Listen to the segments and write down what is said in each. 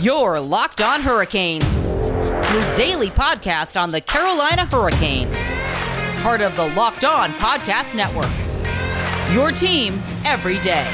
Your Locked On Hurricanes, your daily podcast on the Carolina Hurricanes. Part of the Locked On Podcast Network. Your team every day.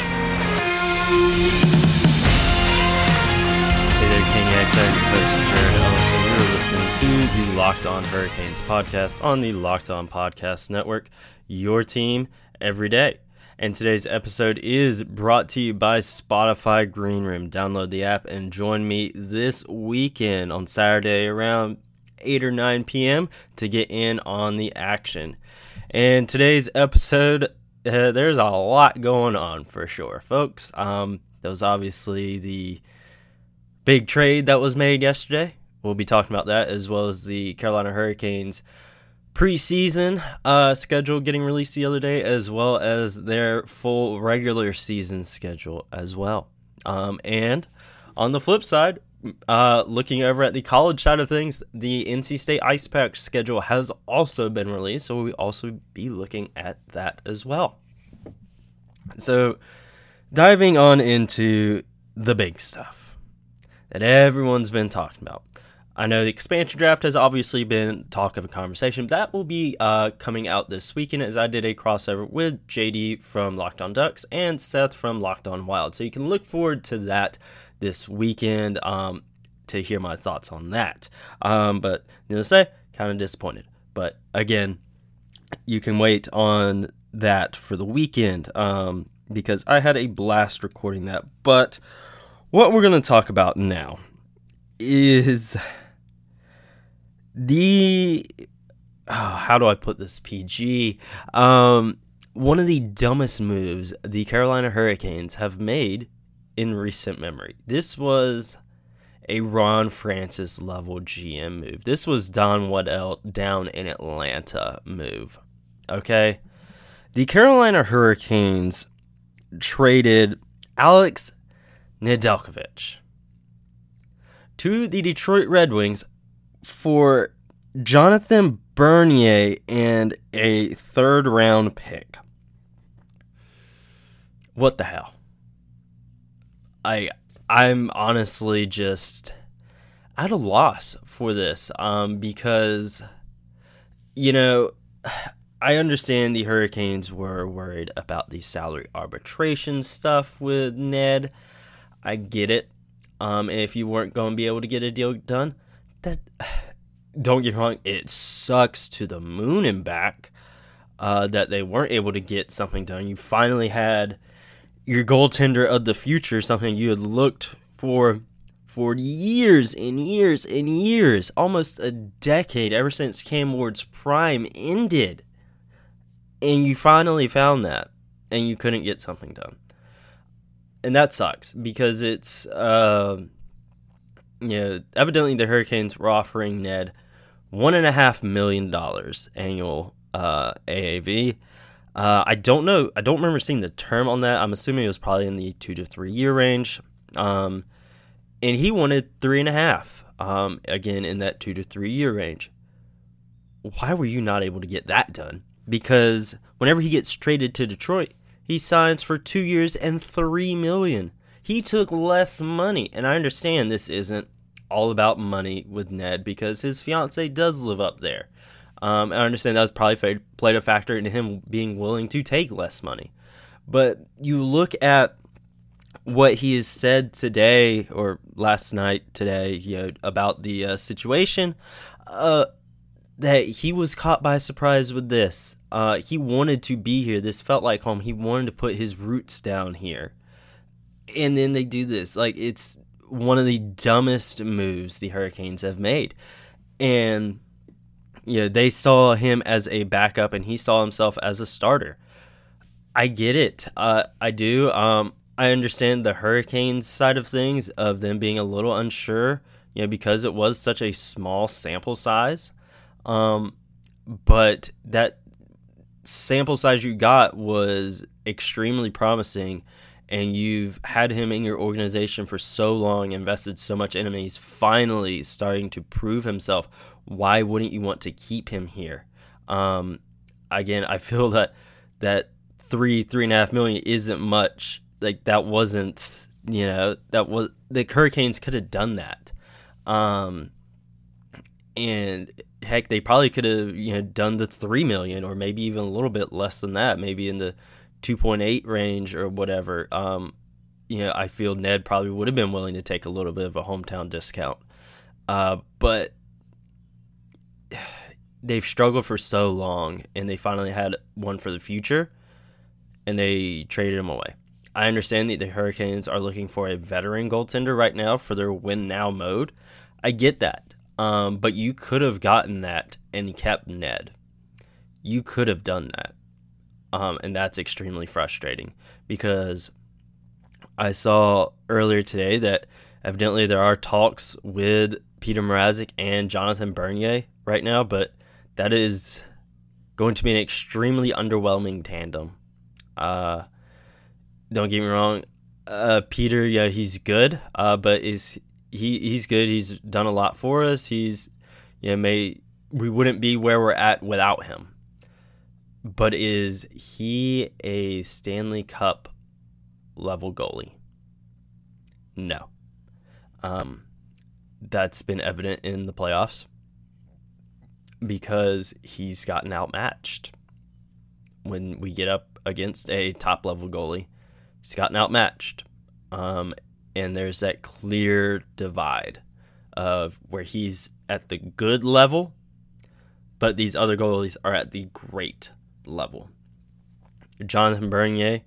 Hey there, Caniacs. I'm your Jared Ellis, you're listening to the Locked On Hurricanes podcast on the Locked On Podcast Network. Your team every day. And today's episode is brought to you by Spotify Green Room. Download the app and join me this weekend on Saturday around 8 or 9 p.m. to get in on the action. And today's episode, uh, there's a lot going on for sure, folks. Um, that was obviously the big trade that was made yesterday. We'll be talking about that as well as the Carolina Hurricanes preseason uh, schedule getting released the other day, as well as their full regular season schedule as well. Um, and on the flip side, uh, looking over at the college side of things, the NC State Ice Pack schedule has also been released, so we'll also be looking at that as well. So, diving on into the big stuff that everyone's been talking about. I know the expansion draft has obviously been talk of a conversation. That will be uh, coming out this weekend as I did a crossover with JD from Locked On Ducks and Seth from Locked On Wild. So you can look forward to that this weekend um, to hear my thoughts on that. Um, but you know, say kind of disappointed. But again, you can wait on that for the weekend um, because I had a blast recording that. But what we're going to talk about now is the oh, how do I put this PG? Um, one of the dumbest moves the Carolina Hurricanes have made in recent memory. This was a Ron Francis level GM move. This was Don Waddell down in Atlanta move. Okay. The Carolina Hurricanes traded Alex Nedeljkovic to the Detroit Red Wings for Jonathan Bernier and a third round pick. What the hell? I I'm honestly just at a loss for this um, because you know I understand the Hurricanes were worried about the salary arbitration stuff with Ned. I get it. Um, if you weren't going to be able to get a deal done, that don't get me wrong, it sucks to the moon and back uh, that they weren't able to get something done. You finally had your goaltender of the future, something you had looked for for years and years and years, almost a decade, ever since Cam Ward's prime ended. And you finally found that, and you couldn't get something done. And that sucks because it's. Uh, know, evidently the Hurricanes were offering Ned one and a half million dollars annual uh, AAV. Uh, I don't know. I don't remember seeing the term on that. I'm assuming it was probably in the two to three year range. Um, and he wanted three and a half. Um, again, in that two to three year range. Why were you not able to get that done? Because whenever he gets traded to Detroit, he signs for two years and three million. He took less money, and I understand this isn't all about money with Ned because his fiance does live up there. Um, I understand that was probably played a factor in him being willing to take less money. But you look at what he has said today or last night today, you know, about the uh, situation, uh, that he was caught by surprise with this. Uh, he wanted to be here. This felt like home. He wanted to put his roots down here and then they do this. Like it's one of the dumbest moves the Hurricanes have made. And you know, they saw him as a backup and he saw himself as a starter. I get it. Uh, I do. Um, I understand the Hurricanes side of things of them being a little unsure, you know, because it was such a small sample size. Um, but that sample size you got was extremely promising and you've had him in your organization for so long, invested so much in him, and he's finally starting to prove himself. Why wouldn't you want to keep him here? Um, again, I feel that that three three and a half million isn't much. Like that wasn't You know that was the Hurricanes could have done that, um, and heck, they probably could have you know done the three million or maybe even a little bit less than that, maybe in the two point eight range or whatever. Um, you know, I feel Ned probably would have been willing to take a little bit of a hometown discount, uh, but they've struggled for so long, and they finally had one for the future, and they traded him away. I understand that the Hurricanes are looking for a veteran goaltender right now for their win now mode. I get that. Um, but you could have gotten that and kept Ned. You could have done that. Um, and that's extremely frustrating because I saw earlier today that evidently there are talks with Peter Mrazek and Jonathan Bernier right now, but that is going to be an extremely underwhelming tandem. Uh, don't get me wrong, uh, Peter, yeah, he's good, uh, but is he he's good. He's done a lot for us. He's know may we wouldn't be where we're at without him. But is he a Stanley Cup level goalie? No. Um, that's been evident in the playoffs because he's gotten outmatched. When we get up against a top level goalie, he's gotten outmatched. Um, and there's that clear divide of where he's at the good level, but these other goalies are at the great level. Jonathan Bernier,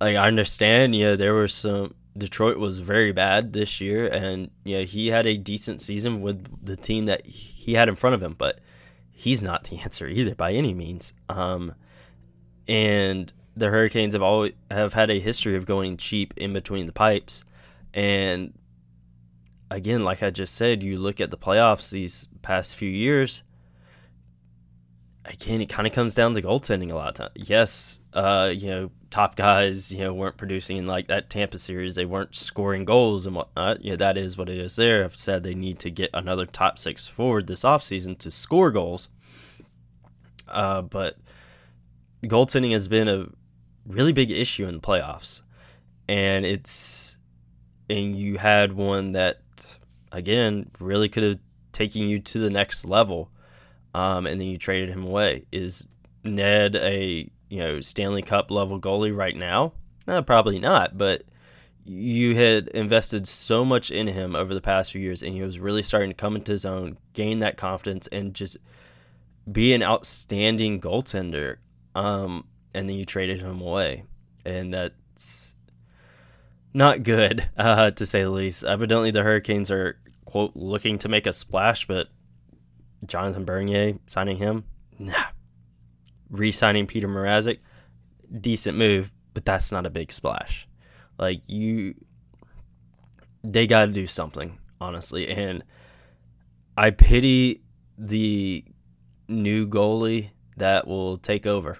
like I understand, yeah, there were some Detroit was very bad this year, and yeah, he had a decent season with the team that he had in front of him, but he's not the answer either by any means. Um, and the Hurricanes have always have had a history of going cheap in between the pipes. And again, like I just said, you look at the playoffs these past few years. Again, it kind of comes down to goaltending a lot of times. Yes, uh, you know, top guys, you know, weren't producing in like that Tampa series. They weren't scoring goals and whatnot. You know, that is what it is there. I've said they need to get another top six forward this offseason to score goals. Uh, but goaltending has been a really big issue in the playoffs. And it's and you had one that again really could have taken you to the next level, um, and then you traded him away. Is Ned a you know Stanley Cup level goalie right now? No, probably not. But you had invested so much in him over the past few years, and he was really starting to come into his own, gain that confidence, and just be an outstanding goaltender. Um, and then you traded him away, and that's not good, uh, to say the least. Evidently, the Hurricanes are quote looking to make a splash, but Jonathan Bernier signing him, nah. Re-signing Peter Mrazek, decent move, but that's not a big splash. Like you, they got to do something honestly, and I pity the new goalie that will take over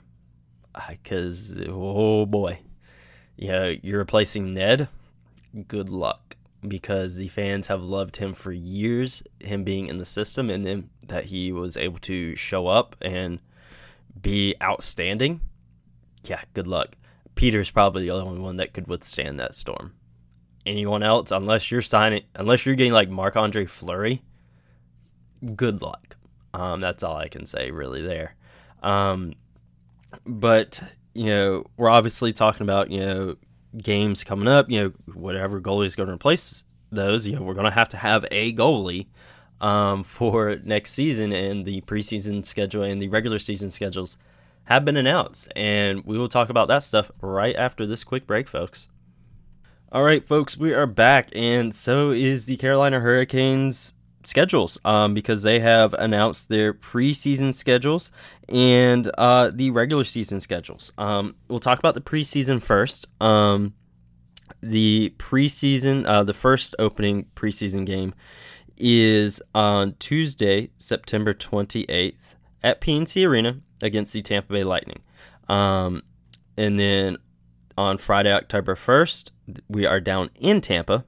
because oh boy know, you're replacing Ned. Good luck because the fans have loved him for years, him being in the system, and then that he was able to show up and be outstanding. Yeah, good luck. Peter's probably the only one that could withstand that storm. Anyone else, unless you're signing, unless you're getting like Marc Andre Fleury, good luck. Um, that's all I can say really there. Um, but you know, we're obviously talking about, you know, games coming up, you know, whatever goalie is going to replace those, you know, we're going to have to have a goalie um, for next season, and the preseason schedule and the regular season schedules have been announced. And we will talk about that stuff right after this quick break, folks. All right, folks, we are back, and so is the Carolina Hurricanes schedules um, because they have announced their preseason schedules and uh, the regular season schedules. Um, we'll talk about the preseason first. Um, the preseason, uh, the first opening preseason game is on Tuesday, September 28th at PNC Arena against the Tampa Bay Lightning. Um, and then on Friday, October 1st, we are down in Tampa.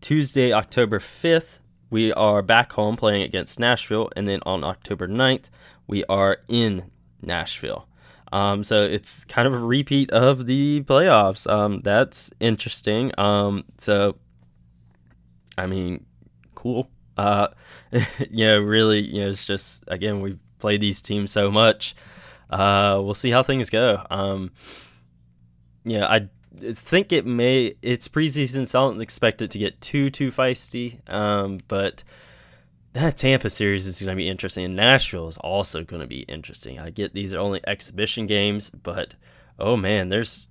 Tuesday, October 5th, we are back home playing against Nashville, and then on October 9th, we are in Nashville. Um, so it's kind of a repeat of the playoffs. Um, that's interesting. Um, so, I mean, cool. Uh, you know, really, you know, it's just again we played these teams so much. Uh, we'll see how things go. Um, yeah, I think it may. It's preseason, so I don't expect it to get too too feisty. Um, but that Tampa series is going to be interesting. And Nashville is also going to be interesting. I get these are only exhibition games, but oh man, there's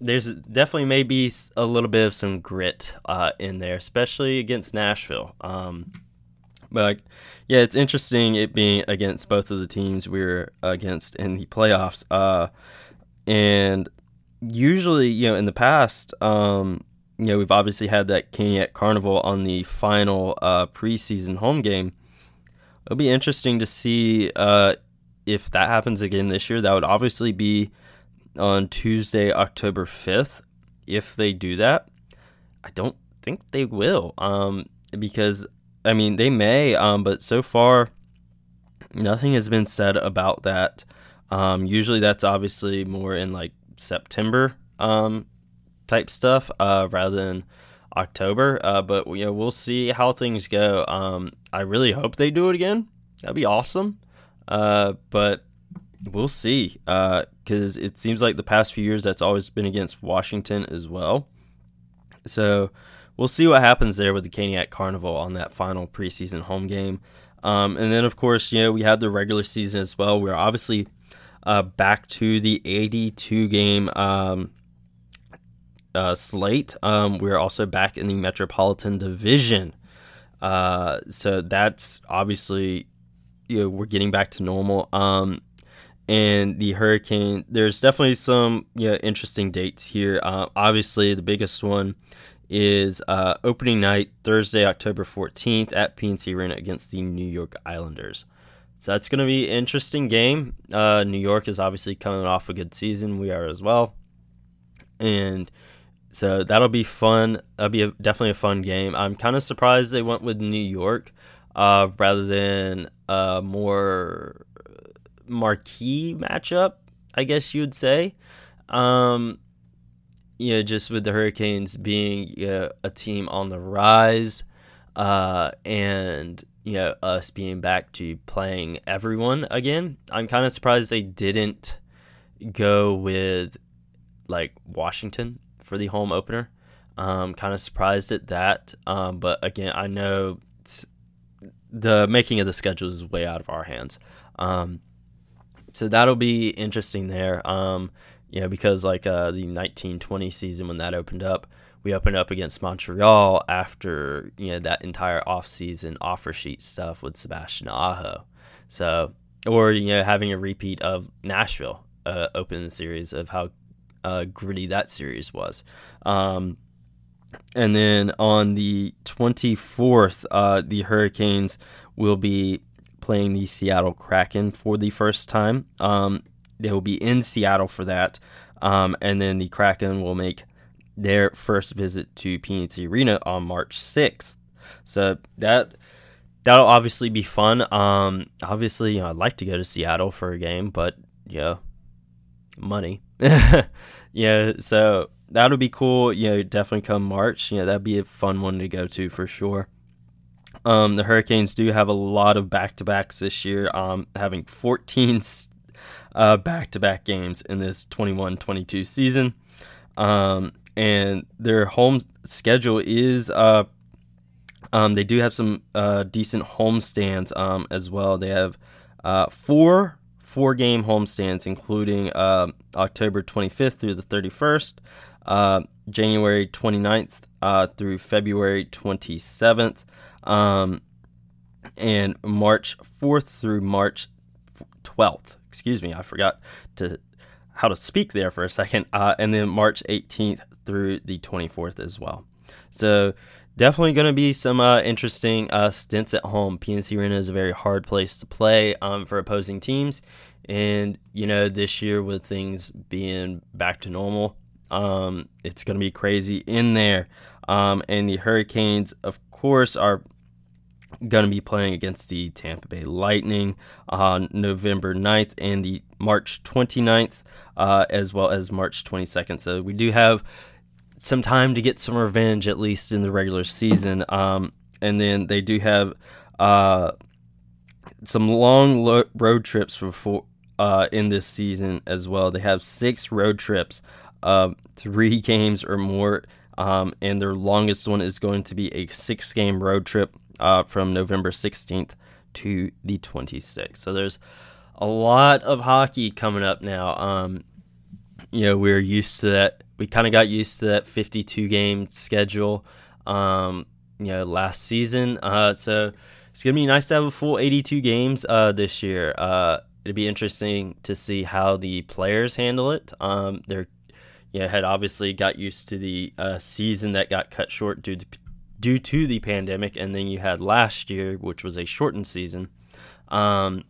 there's definitely maybe a little bit of some grit uh, in there, especially against Nashville. Um, but yeah, it's interesting it being against both of the teams we are against in the playoffs. Uh, and usually, you know, in the past, um, you know, we've obviously had that Caniac Carnival on the final uh, preseason home game. It'll be interesting to see uh, if that happens again this year. That would obviously be on Tuesday, October 5th. If they do that, I don't think they will. Um, because, I mean, they may, um, but so far, nothing has been said about that. Um, usually that's obviously more in like September um, type stuff uh, rather than October. Uh, but you know, we'll see how things go. Um, I really hope they do it again. That'd be awesome. Uh, but we'll see because it seems like the past few years that's always been against Washington as well. So we'll see what happens there with the Caniac Carnival on that final preseason home game. Um, and then, of course, you know, we had the regular season as well. We're obviously uh, back to the 82 game um, uh, slate. Um, we're also back in the Metropolitan Division. Uh, so that's obviously, you know, we're getting back to normal. Um, and the hurricane, there's definitely some know, interesting dates here. Uh, obviously, the biggest one is uh, opening night, Thursday, October 14th at PNC Arena against the New York Islanders. So that's going to be an interesting game. Uh, New York is obviously coming off a good season. We are as well. And so that'll be fun. That'll be a, definitely a fun game. I'm kind of surprised they went with New York uh, rather than a more marquee matchup, I guess you would say. Um, you know, just with the Hurricanes being you know, a team on the rise uh, and you know us being back to playing everyone again. I'm kind of surprised they didn't go with like Washington for the home opener. Um, kind of surprised at that. Um, but again, I know the making of the schedule is way out of our hands. Um, so that'll be interesting there. Um, you know, because like uh, the 1920 season when that opened up, we opened up against Montreal after you know that entire offseason offer sheet stuff with Sebastian Aho. So, or you know, having a repeat of Nashville uh, open the series of how uh, gritty that series was. Um, and then on the 24th, uh, the Hurricanes will be playing the Seattle Kraken for the first time. Um, they will be in Seattle for that. Um, and then the Kraken will make their first visit to PNC Arena on March 6th. So that that'll obviously be fun. Um, obviously, you know, I'd like to go to Seattle for a game, but yeah, money. yeah, so that'll be cool. You know, definitely come March. You know, that'd be a fun one to go to for sure. Um, the Hurricanes do have a lot of back to backs this year, um, having 14 back to back games in this 21 22 season. Um, and their home schedule is uh, um, they do have some uh, decent home stands um, as well. They have uh, four four game home stands, including uh, October 25th through the 31st, uh, January 29th uh, through February 27th, um, and March 4th through March 12th. Excuse me, I forgot to how to speak there for a second, uh, and then March 18th through the 24th as well. So definitely going to be some uh, interesting uh, stints at home. PNC Arena is a very hard place to play um, for opposing teams, and you know this year with things being back to normal, um, it's going to be crazy in there. Um, and the Hurricanes, of course, are going to be playing against the Tampa Bay Lightning on November 9th and the March 29th, uh, as well as March 22nd. So we do have some time to get some revenge, at least in the regular season. Um, and then they do have uh, some long lo- road trips before uh, in this season as well. They have six road trips, uh, three games or more, um, and their longest one is going to be a six-game road trip uh, from November 16th to the 26th. So there's a lot of hockey coming up now. Um, you know, we're used to that. We kind of got used to that 52 game schedule, um, you know, last season. Uh, so it's gonna be nice to have a full 82 games uh, this year. Uh, it'd be interesting to see how the players handle it. Um, they're, you know, had obviously got used to the uh, season that got cut short due to due to the pandemic, and then you had last year, which was a shortened season. Um,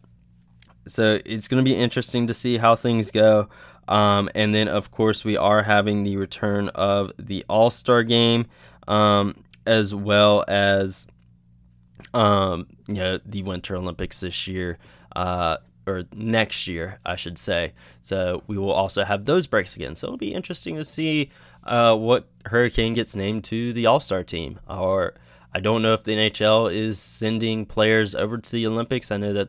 so it's going to be interesting to see how things go. Um, and then, of course, we are having the return of the All Star game, um, as well as um, you know the Winter Olympics this year. Uh, or next year, I should say. So we will also have those breaks again. So it'll be interesting to see uh, what Hurricane gets named to the All Star team. Or I don't know if the NHL is sending players over to the Olympics. I know that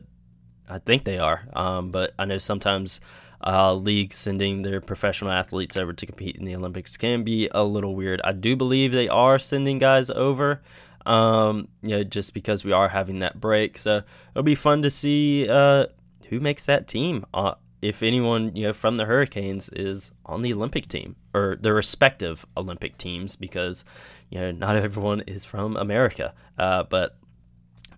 I think they are, um, but I know sometimes uh, leagues sending their professional athletes over to compete in the Olympics can be a little weird. I do believe they are sending guys over. Um, you know, just because we are having that break, so it'll be fun to see uh, who makes that team. Uh, if anyone you know from the Hurricanes is on the Olympic team or their respective Olympic teams, because you know not everyone is from America. Uh, but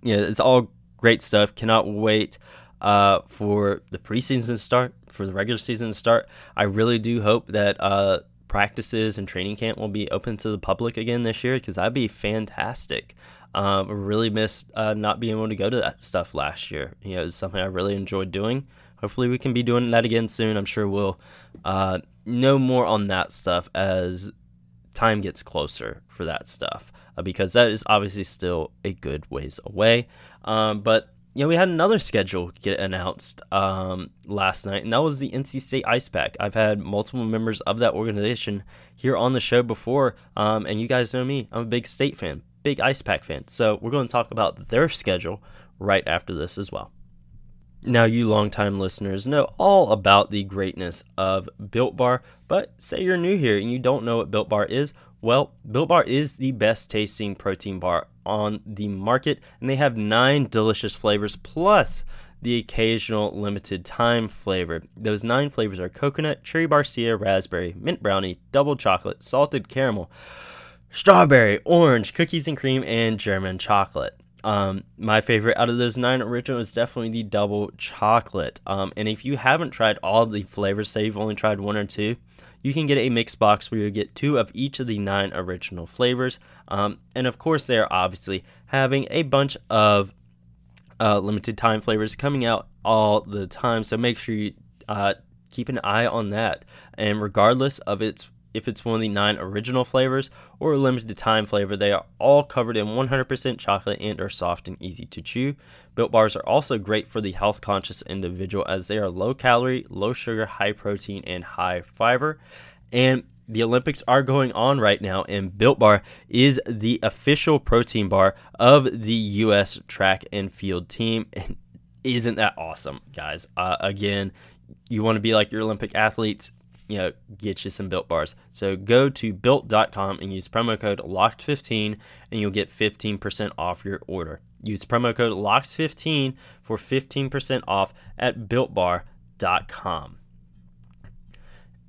you know it's all great stuff. Cannot wait uh, for the preseason to start, for the regular season to start. I really do hope that uh, practices and training camp will be open to the public again this year because that'd be fantastic. Um, really missed uh, not being able to go to that stuff last year. You know, it's something I really enjoyed doing hopefully we can be doing that again soon. I'm sure we'll uh, know more on that stuff as time gets closer for that stuff uh, because that is obviously still a good ways away. Um, but you know, we had another schedule get announced um, last night, and that was the NC State Ice Pack. I've had multiple members of that organization here on the show before, um, and you guys know me. I'm a big state fan, big Ice Pack fan. So we're going to talk about their schedule right after this as well. Now, you longtime listeners know all about the greatness of Built Bar, but say you're new here and you don't know what Built Bar is. Well, Built Bar is the best tasting protein bar on the market, and they have nine delicious flavors plus the occasional limited time flavor. Those nine flavors are coconut, cherry barcia, raspberry, mint brownie, double chocolate, salted caramel, strawberry, orange, cookies and cream, and German chocolate. Um, my favorite out of those nine original is definitely the double chocolate. Um, and if you haven't tried all the flavors, say you've only tried one or two, you can get a mix box where you get two of each of the nine original flavors. Um, and of course, they're obviously having a bunch of uh, limited time flavors coming out all the time. So make sure you uh, keep an eye on that. And regardless of its if it's one of the nine original flavors or a limited time flavor, they are all covered in 100% chocolate and are soft and easy to chew. Built bars are also great for the health conscious individual as they are low calorie, low sugar, high protein, and high fiber. And the Olympics are going on right now, and Built Bar is the official protein bar of the U.S. track and field team. And isn't that awesome, guys? Uh, again, you want to be like your Olympic athletes you know, get you some built bars. So go to built.com and use promo code LOCKED15 and you'll get 15% off your order. Use promo code LOCKED15 for 15% off at builtbar.com.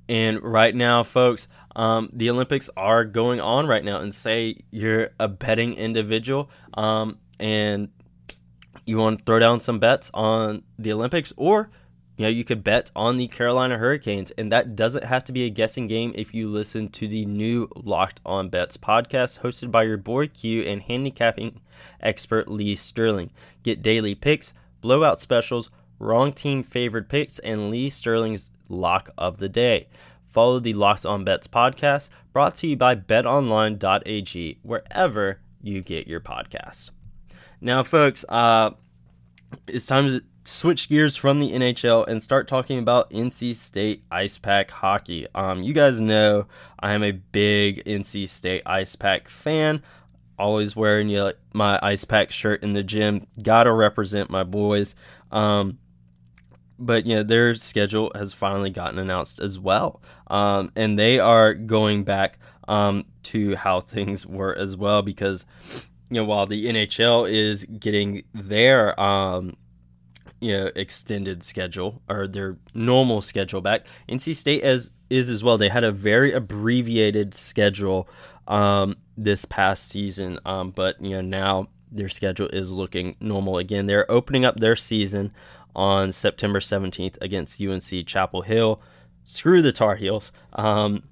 And right now, folks, um, the Olympics are going on right now. And say you're a betting individual um, and you want to throw down some bets on the Olympics or you know, you could bet on the Carolina Hurricanes, and that doesn't have to be a guessing game if you listen to the new Locked On Bets podcast hosted by your boy Q and handicapping expert Lee Sterling. Get daily picks, blowout specials, wrong team favored picks, and Lee Sterling's lock of the day. Follow the Locked On Bets podcast brought to you by betonline.ag, wherever you get your podcast. Now, folks, uh, it's time to switch gears from the NHL and start talking about NC State Ice Pack hockey. Um, you guys know I am a big NC State Ice Pack fan. Always wearing you know, my Ice Pack shirt in the gym. Gotta represent my boys. Um, but you know their schedule has finally gotten announced as well, um, and they are going back um, to how things were as well because you know while the NHL is getting their um, you know extended schedule or their normal schedule back, NC State as is as well. They had a very abbreviated schedule um, this past season, um, but you know now their schedule is looking normal again. They're opening up their season on September 17th against UNC Chapel Hill. Screw the Tar Heels. Um,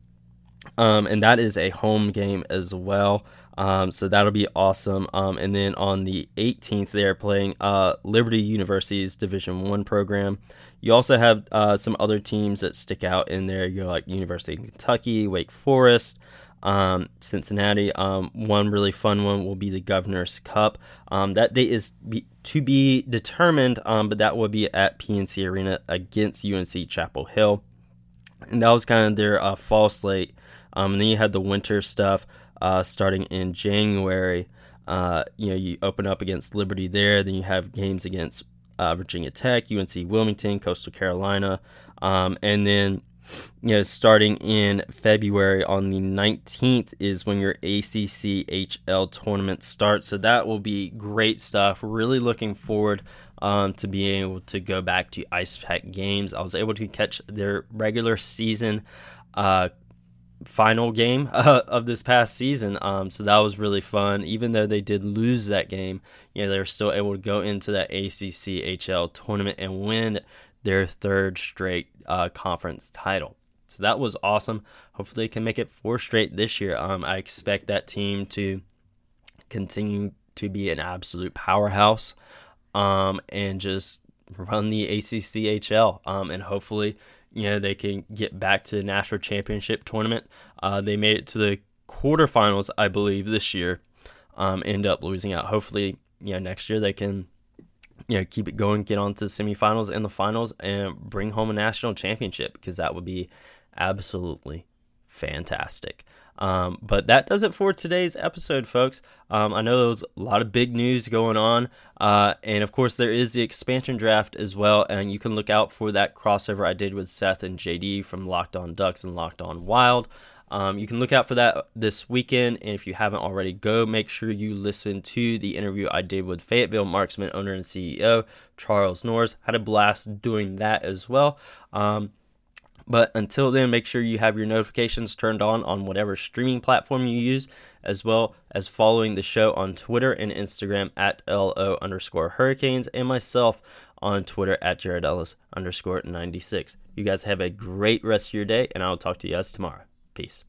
um, and that is a home game as well. Um, so that'll be awesome. Um, and then on the 18th, they're playing uh, Liberty University's Division One program. You also have uh, some other teams that stick out in there. You know, like University of Kentucky, Wake Forest, um, Cincinnati. Um, one really fun one will be the Governor's Cup. Um, that date is be, to be determined, um, but that will be at PNC Arena against UNC Chapel Hill. And that was kind of their uh, fall slate. And then you had the winter stuff uh, starting in January. Uh, you know, you open up against Liberty there. Then you have games against uh, Virginia Tech, UNC Wilmington, Coastal Carolina, um, and then you know, starting in February on the 19th is when your ACC HL tournament starts. So that will be great stuff. Really looking forward um, to being able to go back to Ice Pack games. I was able to catch their regular season uh, final game uh, of this past season. Um, so that was really fun. Even though they did lose that game, you know, they were still able to go into that ACC HL tournament and win their third straight uh, conference title. So that was awesome. Hopefully, they can make it four straight this year. Um, I expect that team to continue to be an absolute powerhouse um, and just run the ACCHL. Um, and hopefully, you know, they can get back to the national championship tournament. Uh, they made it to the quarterfinals, I believe, this year. Um, end up losing out. Hopefully, you know, next year they can you know, keep it going, get on to the semifinals and the finals, and bring home a national championship because that would be absolutely fantastic. Um, but that does it for today's episode, folks. Um, I know there was a lot of big news going on, uh, and of course, there is the expansion draft as well. And you can look out for that crossover I did with Seth and JD from Locked On Ducks and Locked On Wild. Um, you can look out for that this weekend. And if you haven't already, go make sure you listen to the interview I did with Fayetteville Marksmen owner and CEO Charles Norris. Had a blast doing that as well. Um, but until then, make sure you have your notifications turned on on whatever streaming platform you use, as well as following the show on Twitter and Instagram at LO underscore hurricanes and myself on Twitter at Jared Ellis underscore 96. You guys have a great rest of your day, and I'll talk to you guys tomorrow. Peace.